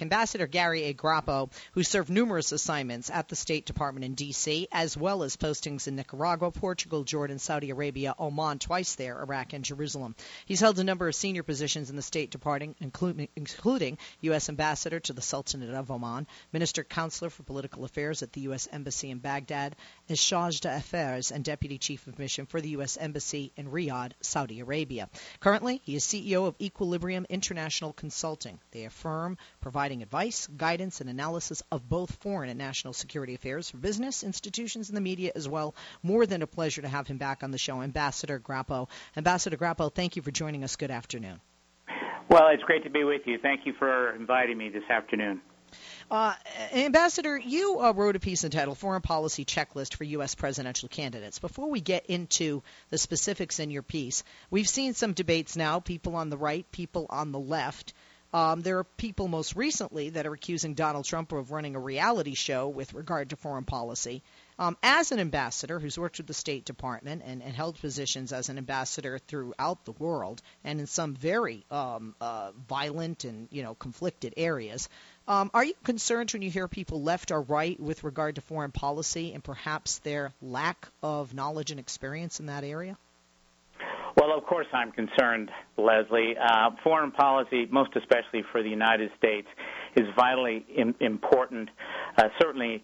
Ambassador Gary A. Grappo, who served numerous assignments at the State Department in D.C., as well as postings in Nicaragua, Portugal, Jordan, Saudi Arabia, Oman, twice there, Iraq, and Jerusalem. He's held a number of senior positions in the State Department, including, including U.S. Ambassador to the Sultanate of Oman, Minister Counselor for Political Affairs at the U.S. Embassy in Baghdad, as Charge d'Affaires and Deputy Chief of Mission for the U.S. Embassy in Riyadh, Saudi Arabia. Currently, he is CEO of Equilibrium International Consulting. They affirm provide providing advice, guidance, and analysis of both foreign and national security affairs for business, institutions, and the media as well. More than a pleasure to have him back on the show, Ambassador Grappo. Ambassador Grappo, thank you for joining us. Good afternoon. Well, it's great to be with you. Thank you for inviting me this afternoon. Uh, Ambassador, you uh, wrote a piece entitled Foreign Policy Checklist for U.S. Presidential Candidates. Before we get into the specifics in your piece, we've seen some debates now, people on the right, people on the left, um, there are people most recently that are accusing Donald Trump of running a reality show with regard to foreign policy. Um, as an ambassador who's worked with the State Department and, and, held positions as an ambassador throughout the world and in some very um, uh, violent and you know conflicted areas, um, are you concerned when you hear people left or right with regard to foreign policy and perhaps their lack of knowledge and experience in that area? Well, of course, I'm concerned, Leslie. Uh, foreign policy, most especially for the United States, is vitally in, important, uh, certainly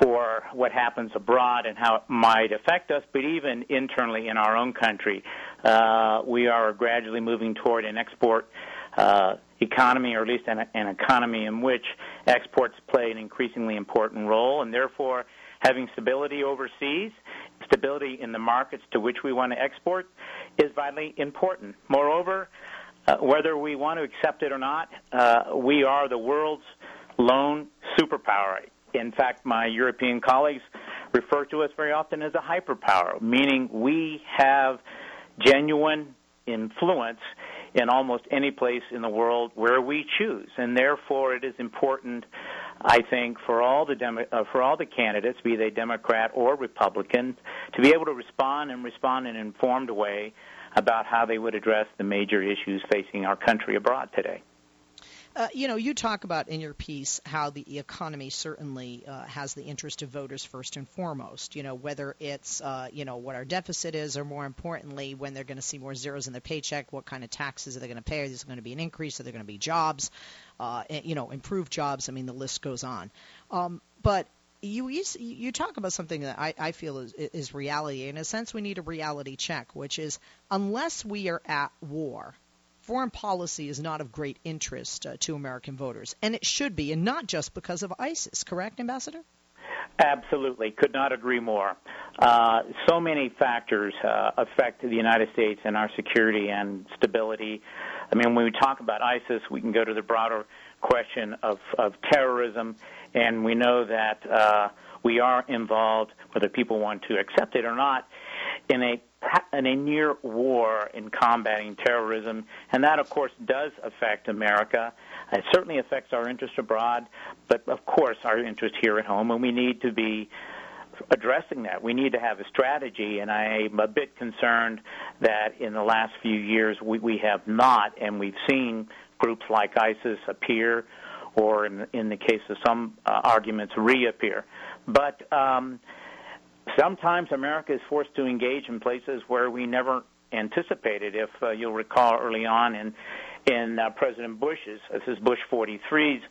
for what happens abroad and how it might affect us, but even internally in our own country. Uh, we are gradually moving toward an export uh, economy, or at least an, an economy in which exports play an increasingly important role, and therefore having stability overseas, stability in the markets to which we want to export, is vitally important. Moreover, uh, whether we want to accept it or not, uh, we are the world's lone superpower. In fact, my European colleagues refer to us very often as a hyperpower, meaning we have genuine influence in almost any place in the world where we choose, and therefore it is important, I think, for all the Demo- uh, for all the candidates, be they Democrat or Republican, to be able to respond and respond in an informed way about how they would address the major issues facing our country abroad today. Uh, you know, you talk about in your piece how the economy certainly uh, has the interest of voters first and foremost. You know, whether it's uh, you know what our deficit is, or more importantly, when they're going to see more zeros in their paycheck, what kind of taxes are they going to pay? Is there going to be an increase? Are there going to be jobs? Uh, you know, improved jobs. I mean, the list goes on. Um, but you you talk about something that I, I feel is, is reality. In a sense, we need a reality check, which is unless we are at war, foreign policy is not of great interest uh, to American voters, and it should be, and not just because of ISIS. Correct, Ambassador? Absolutely, could not agree more. Uh, so many factors uh, affect the United States and our security and stability. I mean, when we talk about ISIS, we can go to the broader question of, of terrorism, and we know that uh, we are involved, whether people want to accept it or not, in a in a near war in combating terrorism, and that, of course, does affect America. It certainly affects our interest abroad, but of course, our interest here at home, and we need to be addressing that. We need to have a strategy, and I'm a bit concerned that in the last few years we, we have not, and we've seen groups like ISIS appear, or in, in the case of some uh, arguments, reappear. But um, sometimes America is forced to engage in places where we never anticipated. If uh, you'll recall early on in in uh, President Bush's, this is Bush 43's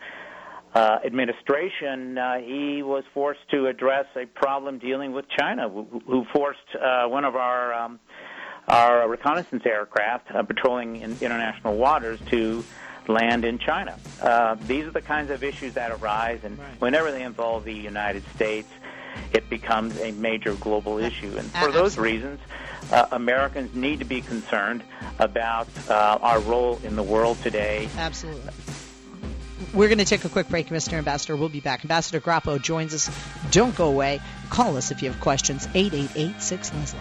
uh, administration, uh, he was forced to address a problem dealing with China, who, who forced uh, one of our um, our reconnaissance aircraft uh, patrolling in international waters to land in China. Uh, these are the kinds of issues that arise, and right. whenever they involve the United States, it becomes a major global issue. And for those reasons, uh, Americans need to be concerned about uh, our role in the world today. Absolutely. We're going to take a quick break, Mr. Ambassador. We'll be back. Ambassador Grappo joins us. Don't go away. Call us if you have questions. 888 6 Leslie.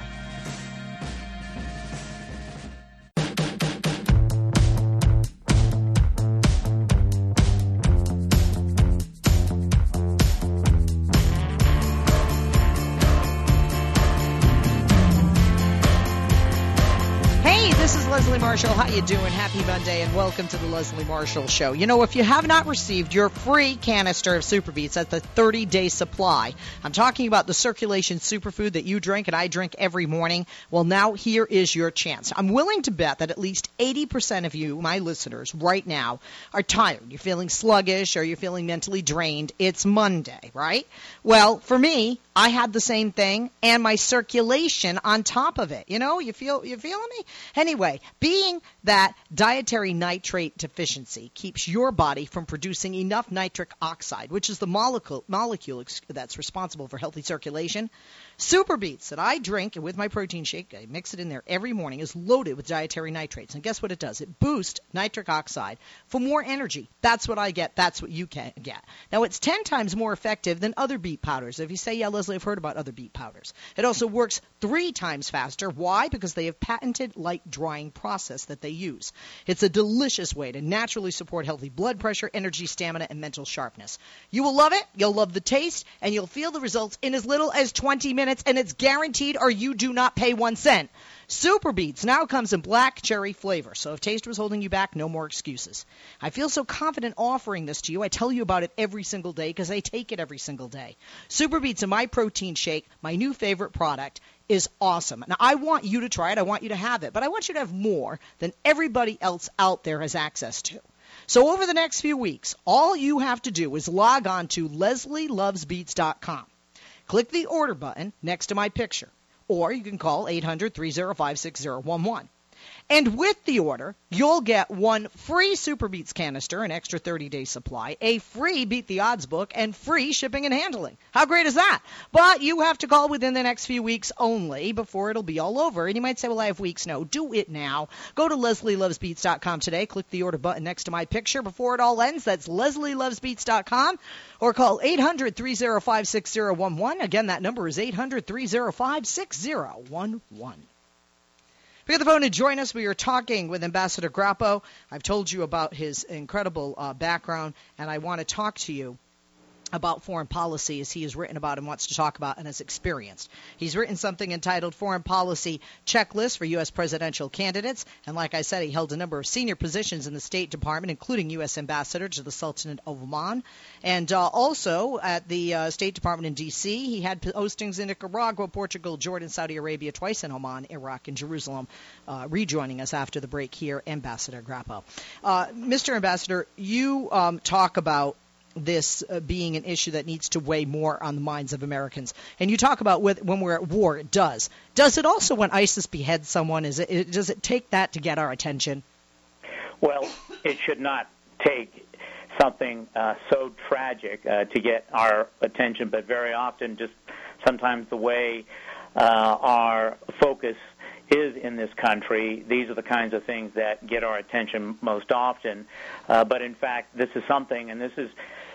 Leslie Marshall. How you doing? Happy Monday and welcome to the Leslie Marshall Show. You know, if you have not received your free canister of Super Beets at the 30-day supply, I'm talking about the circulation superfood that you drink and I drink every morning. Well, now here is your chance. I'm willing to bet that at least 80% of you, my listeners, right now are tired. You're feeling sluggish or you're feeling mentally drained. It's Monday, right? Well, for me, I had the same thing and my circulation on top of it. You know, you feel you feeling me? Anyway, being that dietary nitrate deficiency keeps your body from producing enough nitric oxide, which is the molecule molecule that's responsible for healthy circulation, Super Beets that I drink with my protein shake, I mix it in there every morning, is loaded with dietary nitrates. And guess what it does? It boosts nitric oxide for more energy. That's what I get. That's what you can get. Now, it's 10 times more effective than other beet powders. If you say, yeah, Leslie, I've heard about other beet powders. It also works three times faster. Why? Because they have patented light drying process that they use. It's a delicious way to naturally support healthy blood pressure, energy, stamina, and mental sharpness. You will love it. You'll love the taste, and you'll feel the results in as little as 20 minutes and it's guaranteed or you do not pay one cent. Super Beets now comes in black cherry flavor, so if taste was holding you back, no more excuses. I feel so confident offering this to you. I tell you about it every single day because I take it every single day. Super Beets in my protein shake, my new favorite product, is awesome. Now, I want you to try it. I want you to have it, but I want you to have more than everybody else out there has access to. So over the next few weeks, all you have to do is log on to leslielovesbeets.com. Click the order button next to my picture, or you can call 800 305 6011. And with the order, you'll get one free Super Beets canister, an extra 30 day supply, a free Beat the Odds book, and free shipping and handling. How great is that? But you have to call within the next few weeks only before it'll be all over. And you might say, well, I have weeks. No, do it now. Go to leslielovesbeets.com today. Click the order button next to my picture before it all ends. That's leslielovesbeets.com or call 800 305 6011. Again, that number is 800 305 6011. Pick up the phone and join us. We are talking with Ambassador Grappo. I've told you about his incredible uh, background, and I want to talk to you about foreign policy as he has written about and wants to talk about and has experienced. He's written something entitled Foreign Policy Checklist for U.S. Presidential Candidates. And like I said, he held a number of senior positions in the State Department, including U.S. Ambassador to the Sultanate of Oman. And uh, also at the uh, State Department in D.C., he had postings in Nicaragua, Portugal, Jordan, Saudi Arabia, twice in Oman, Iraq, and Jerusalem. Uh, rejoining us after the break here, Ambassador Grappo. Uh, Mr. Ambassador, you um, talk about this uh, being an issue that needs to weigh more on the minds of Americans. And you talk about with, when we're at war, it does. Does it also when ISIS beheads someone? Is it, it does it take that to get our attention? Well, it should not take something uh, so tragic uh, to get our attention, but very often, just sometimes the way uh, our focus is in this country, these are the kinds of things that get our attention most often. Uh, but in fact, this is something, and this is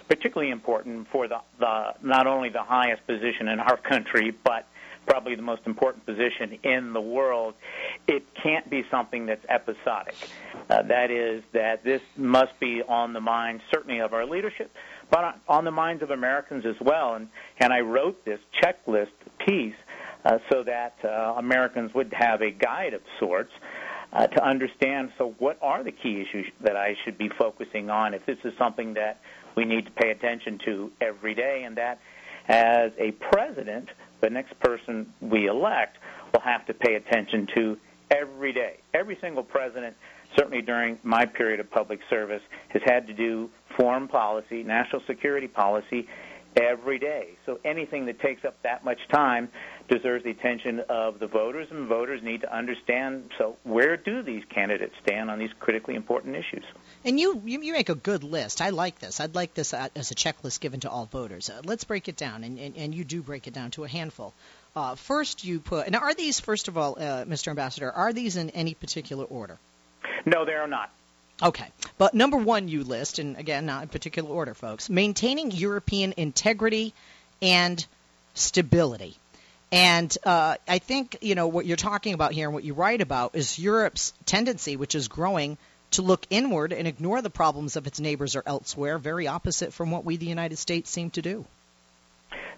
particularly important for the, the not only the highest position in our country, but probably the most important position in the world. It can't be something that's episodic. Uh, that is, that this must be on the mind, certainly of our leadership, but on the minds of Americans as well. And, and I wrote this checklist piece uh, so that uh, Americans would have a guide of sorts uh, to understand. So, what are the key issues that I should be focusing on if this is something that we need to pay attention to every day, and that as a president, the next person we elect will have to pay attention to every day. Every single president, certainly during my period of public service, has had to do foreign policy, national security policy, every day. So anything that takes up that much time deserves the attention of the voters, and voters need to understand. So where do these candidates stand on these critically important issues? And you you, you make a good list. I like this. I'd like this uh, as a checklist given to all voters. Uh, let's break it down, and, and, and you do break it down to a handful. Uh, first, you put. Now, are these first of all, uh, Mr. Ambassador? Are these in any particular order? No, they are not. Okay. But number one, you list, and again, not in particular order, folks, maintaining European integrity and stability. And uh, I think, you know, what you're talking about here and what you write about is Europe's tendency, which is growing, to look inward and ignore the problems of its neighbors or elsewhere, very opposite from what we, the United States, seem to do.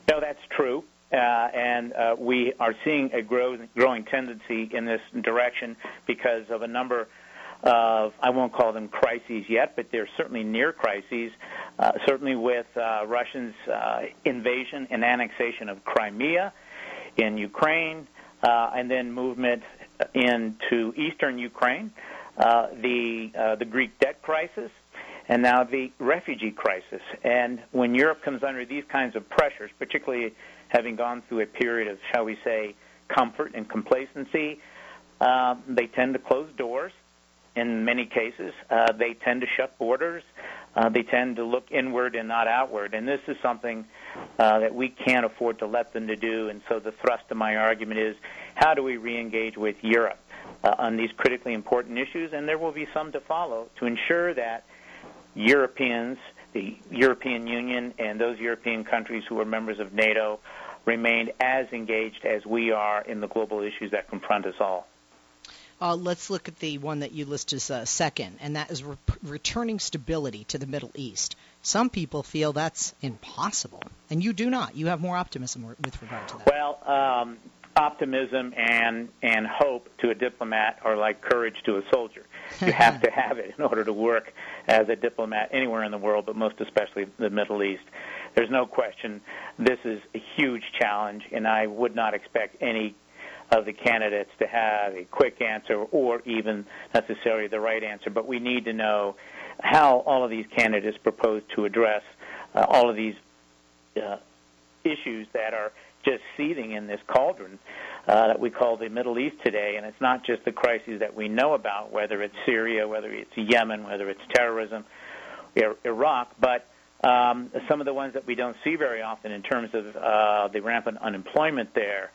No, that's true. uh, and uh, we are seeing a grow, growing tendency in this direction because of a number of, I won't call them crises yet, but they're certainly near crises, uh, certainly with uh, Russia's uh, invasion and annexation of Crimea in Ukraine, uh, and then movement into eastern Ukraine, uh, the, uh, the Greek debt crisis, and now the refugee crisis. And when Europe comes under these kinds of pressures, particularly having gone through a period of, shall we say, comfort and complacency, uh, they tend to close doors in many cases. Uh, they tend to shut borders. Uh, they tend to look inward and not outward. And this is something uh, that we can't afford to let them to do. And so the thrust of my argument is how do we re-engage with Europe uh, on these critically important issues? And there will be some to follow to ensure that Europeans, the European Union, and those European countries who are members of NATO remain as engaged as we are in the global issues that confront us all. Uh, let's look at the one that you list as uh, second, and that is re- returning stability to the Middle East. Some people feel that's impossible, and you do not. You have more optimism with regard to that. Well, um, optimism and and hope to a diplomat are like courage to a soldier. You have to have it in order to work as a diplomat anywhere in the world, but most especially the Middle East. There's no question this is a huge challenge, and I would not expect any of the candidates to have a quick answer or even necessarily the right answer, but we need to know how all of these candidates propose to address uh, all of these uh, issues that are just seething in this cauldron uh, that we call the Middle East today. And it's not just the crises that we know about, whether it's Syria, whether it's Yemen, whether it's terrorism, Iraq, but um, some of the ones that we don't see very often in terms of uh, the rampant unemployment there,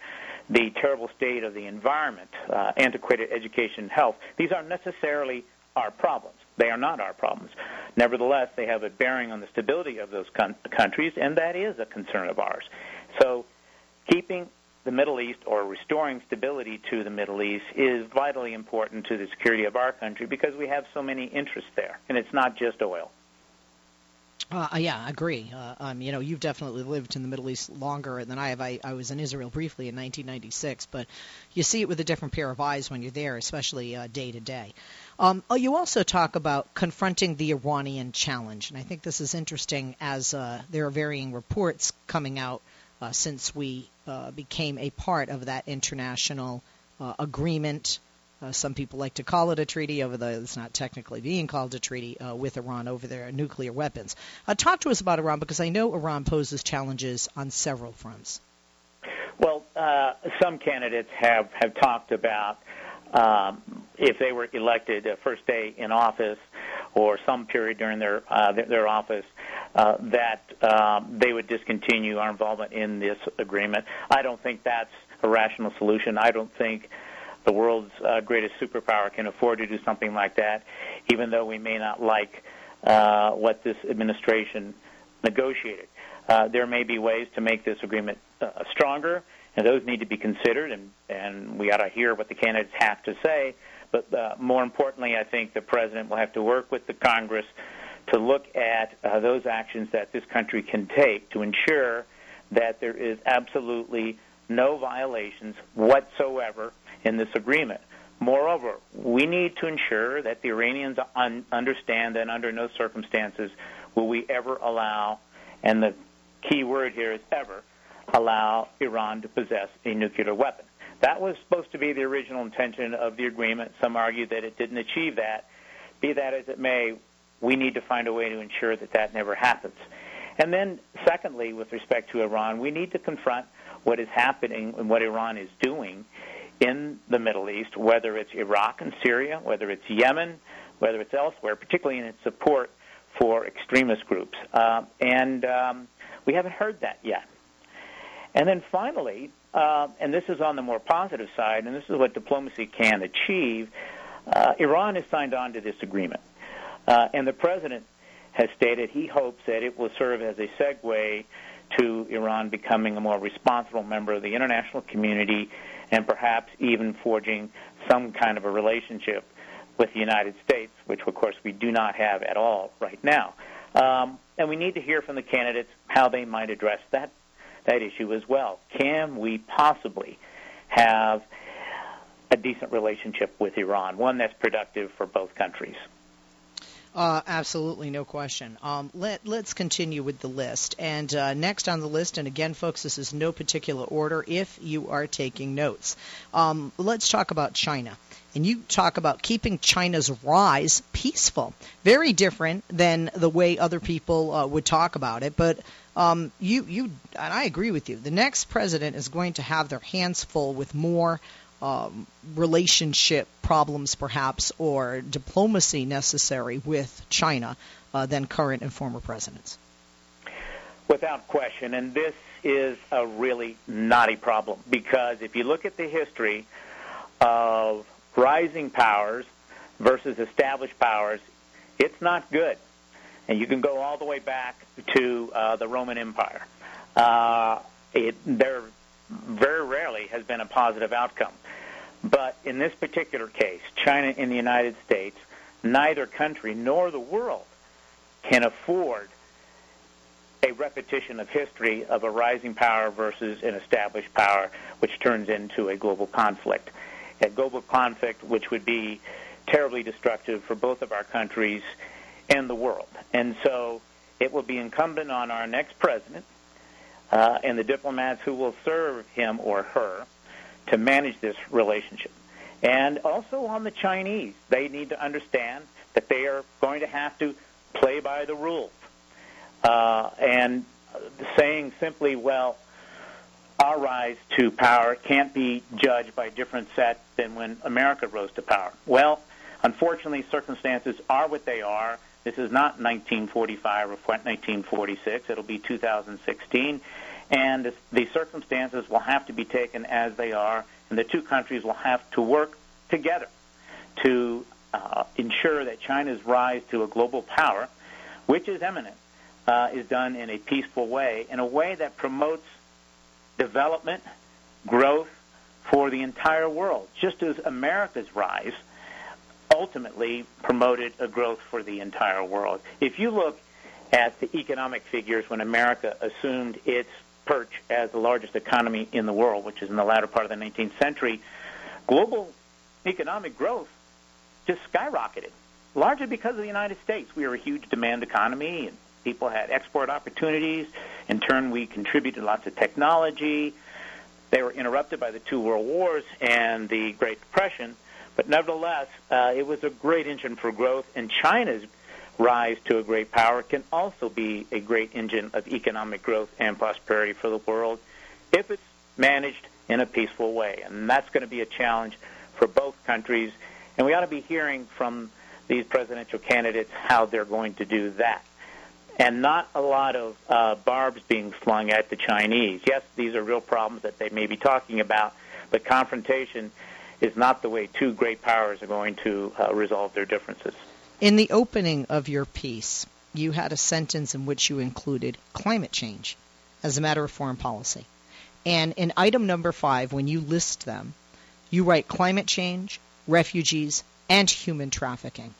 the terrible state of the environment, uh, antiquated education health. These aren't necessarily our problems. They are not our problems. Nevertheless, they have a bearing on the stability of those con- countries, and that is a concern of ours. So, keeping the Middle East or restoring stability to the Middle East is vitally important to the security of our country because we have so many interests there, and it's not just oil. Uh, yeah, I agree. Uh, um, you know, you've definitely lived in the Middle East longer than I have. I, I was in Israel briefly in 1996, but you see it with a different pair of eyes when you're there, especially uh, day to day. Um, oh, you also talk about confronting the Iranian challenge, and I think this is interesting as uh, there are varying reports coming out since we uh, became a part of that international uh, agreement uh, some people like to call it a treaty, although it's not technically being called a treaty uh, with Iran over their nuclear weapons. Uh, talk to us about Iran because I know Iran poses challenges on several fronts. Well, uh, some candidates have, have talked about um, if they were elected uh, first day in office or some period during their uh, their, their office, uh, that um, they would discontinue our involvement in this agreement. I don't think that's a rational solution. I don't think the world's uh, greatest superpower can afford to do something like that, even though we may not like uh, what this administration negotiated. Uh, there may be ways to make this agreement uh, stronger, and those need to be considered, and, and we ought to hear what the candidates have to say. But uh, more importantly, I think the president will have to work with the Congress to look at uh, those actions that this country can take to ensure that there is absolutely no violations whatsoever in this agreement. Moreover, we need to ensure that the Iranians un- understand that under no circumstances will we ever allow, and the key word here is ever, allow Iran to possess a nuclear weapon. That was supposed to be the original intention of the agreement. Some argue that it didn't achieve that. Be that as it may, we need to find a way to ensure that that never happens. And then, secondly, with respect to Iran, we need to confront what is happening and what Iran is doing in the Middle East, whether it's Iraq and Syria, whether it's Yemen, whether it's elsewhere, particularly in its support for extremist groups. Uh, and um, we haven't heard that yet. And then finally, uh, and this is on the more positive side, and this is what diplomacy can achieve, uh, Iran has signed on to this agreement. Uh, and the president has stated he hopes that it will serve as a segue to Iran becoming a more responsible member of the international community and perhaps even forging some kind of a relationship with the United States, which of course we do not have at all right now. Um, and we need to hear from the candidates how they might address that that issue as well. Can we possibly have a decent relationship with Iran, one that's productive for both countries? Uh, absolutely, no question. Um, let, us continue with the list. And uh, next on the list, and again, folks, this is no particular order if you are taking notes. Um, let's talk about China. And you talk about keeping China's rise peaceful. Very different than the way other people uh, would talk about it. But um, you, you, and I agree with you. The next president is going to have their hands full with more um, relationship problems, perhaps, or diplomacy necessary with China uh, than current and former presidents. Without question. And this is a really knotty problem because if you look at the history of rising powers versus established powers, it's not good. And you can go all the way back to uh, the Roman Empire. Uh, it, there very rarely has been a positive outcome. But in this particular case, China and the United States, neither country nor the world can afford a repetition of history of a rising power versus an established power, which turns into a global conflict. A global conflict which would be terribly destructive for both of our countries and the world. And so it will be incumbent on our next president uh, and the diplomats who will serve him or her to manage this relationship. And also on the Chinese, they need to understand that they are going to have to play by the rules. Uh, and saying simply, well, our rise to power can't be judged by a different set than when America rose to power. Well, unfortunately, circumstances are what they are. This is not 1945 or 1946. It'll be 2016 and the circumstances will have to be taken as they are, and the two countries will have to work together to uh, ensure that China's rise to a global power, which is imminent, uh, is done in a peaceful way, in a way that promotes development, growth for the entire world, just as America's rise ultimately promoted a growth for the entire world. If you look at the economic figures when America assumed its perch as the largest economy in the world, which is in the latter part of the 19th century, global economic growth just skyrocketed, largely because of the United States. We were a huge demand economy, and people had export opportunities. In turn, we contributed lots of technology. They were interrupted by the two world wars and the Great Depression, but nevertheless, uh, it was a great engine for growth, and China's rise to a great power can also be a great engine of economic growth and prosperity for the world if it's managed in a peaceful way. And that's going to be a challenge for both countries. And we ought to be hearing from these presidential candidates how they're going to do that. And not a lot of uh, barbs being flung at the Chinese. Yes, these are real problems that they may be talking about, but confrontation is not the way two great powers are going to uh, resolve their differences. In the opening of your piece, you had a sentence in which you included climate change as a matter of foreign policy. And in item number five, when you list them, you write climate change, refugees, and human trafficking.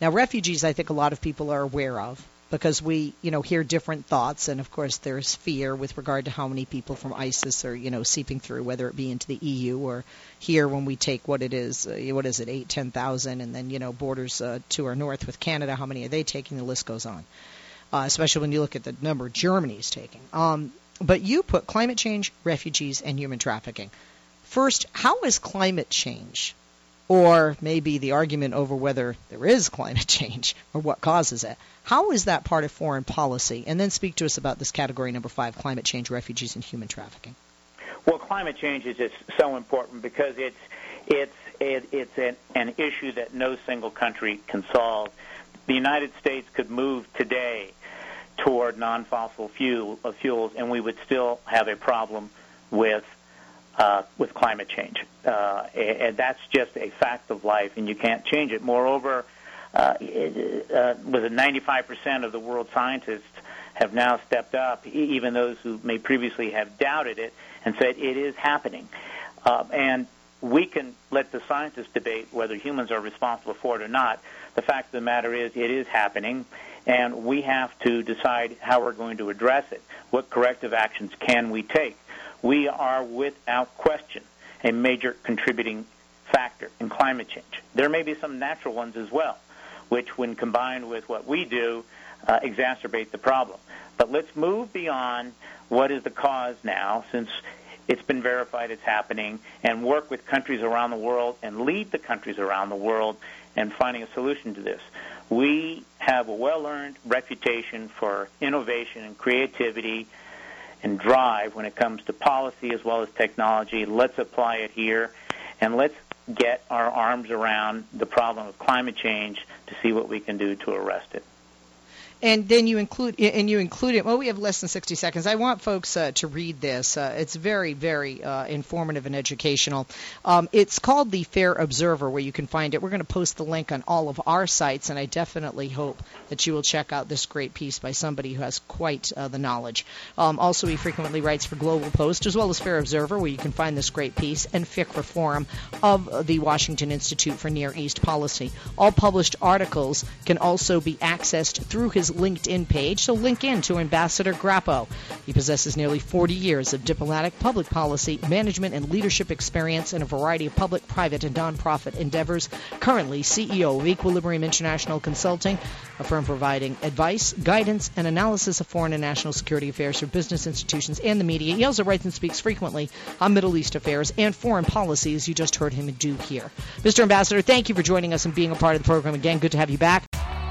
Now, refugees, I think a lot of people are aware of because we, you know, hear different thoughts, and of course, there's fear with regard to how many people from ISIS are, you know, seeping through, whether it be into the EU or here when we take what it is, uh, what is it, eight, ten thousand, and then you know, borders uh, to our north with Canada, how many are they taking? The list goes on. Uh, especially when you look at the number Germany is taking. Um, but you put climate change, refugees, and human trafficking. First, how is climate change or maybe the argument over whether there is climate change or what causes it. How is that part of foreign policy? And then speak to us about this category number five climate change, refugees, and human trafficking. Well, climate change is just so important because it's it's it, it's an, an issue that no single country can solve. The United States could move today toward non-fossil fuel, uh, fuels, and we would still have a problem with uh, with climate change. Uh, and that's just a fact of life, and you can't change it. Moreover, uh, it, uh, with 95% of the world scientists have now stepped up, even those who may previously have doubted it, and said it is happening. Uh, and we can let the scientists debate whether humans are responsible for it or not. The fact of the matter is, it is happening, and we have to decide how we're going to address it. What corrective actions can we take? We are without question a major contributing factor in climate change. There may be some natural ones as well, which, when combined with what we do, uh, exacerbate the problem. But let's move beyond what is the cause now, since it's been verified it's happening, and work with countries around the world and lead the countries around the world in finding a solution to this. We have a well earned reputation for innovation and creativity and drive when it comes to policy as well as technology. Let's apply it here, and let's get our arms around the problem of climate change to see what we can do to arrest it and then you include and you include it. Well, we have less than 60 seconds. I want folks uh, to read this. Uh, it's very, very uh, informative and educational. Um, it's called the Fair Observer, where you can find it. We're going to post the link on all of our sites, and I definitely hope that you will check out this great piece by somebody who has quite uh, the knowledge. Um, also, he frequently writes for Global Post as well as Fair Observer, where you can find this great piece, and Fikra Forum of the Washington Institute for Near East Policy. All published articles can also be accessed through LinkedIn page, so link in to Ambassador Grappo. He possesses nearly 40 years of diplomatic, public policy, management, and leadership experience in a variety of public, private, and nonprofit endeavors. Currently, CEO of Equilibrium International Consulting, a firm providing advice, guidance, and analysis of foreign and national security affairs for business institutions and the media. He also writes and speaks frequently on Middle East affairs and foreign policy, as you just heard him do here. Mr. Ambassador, thank you for joining us and being a part of the program again. Good to have you back.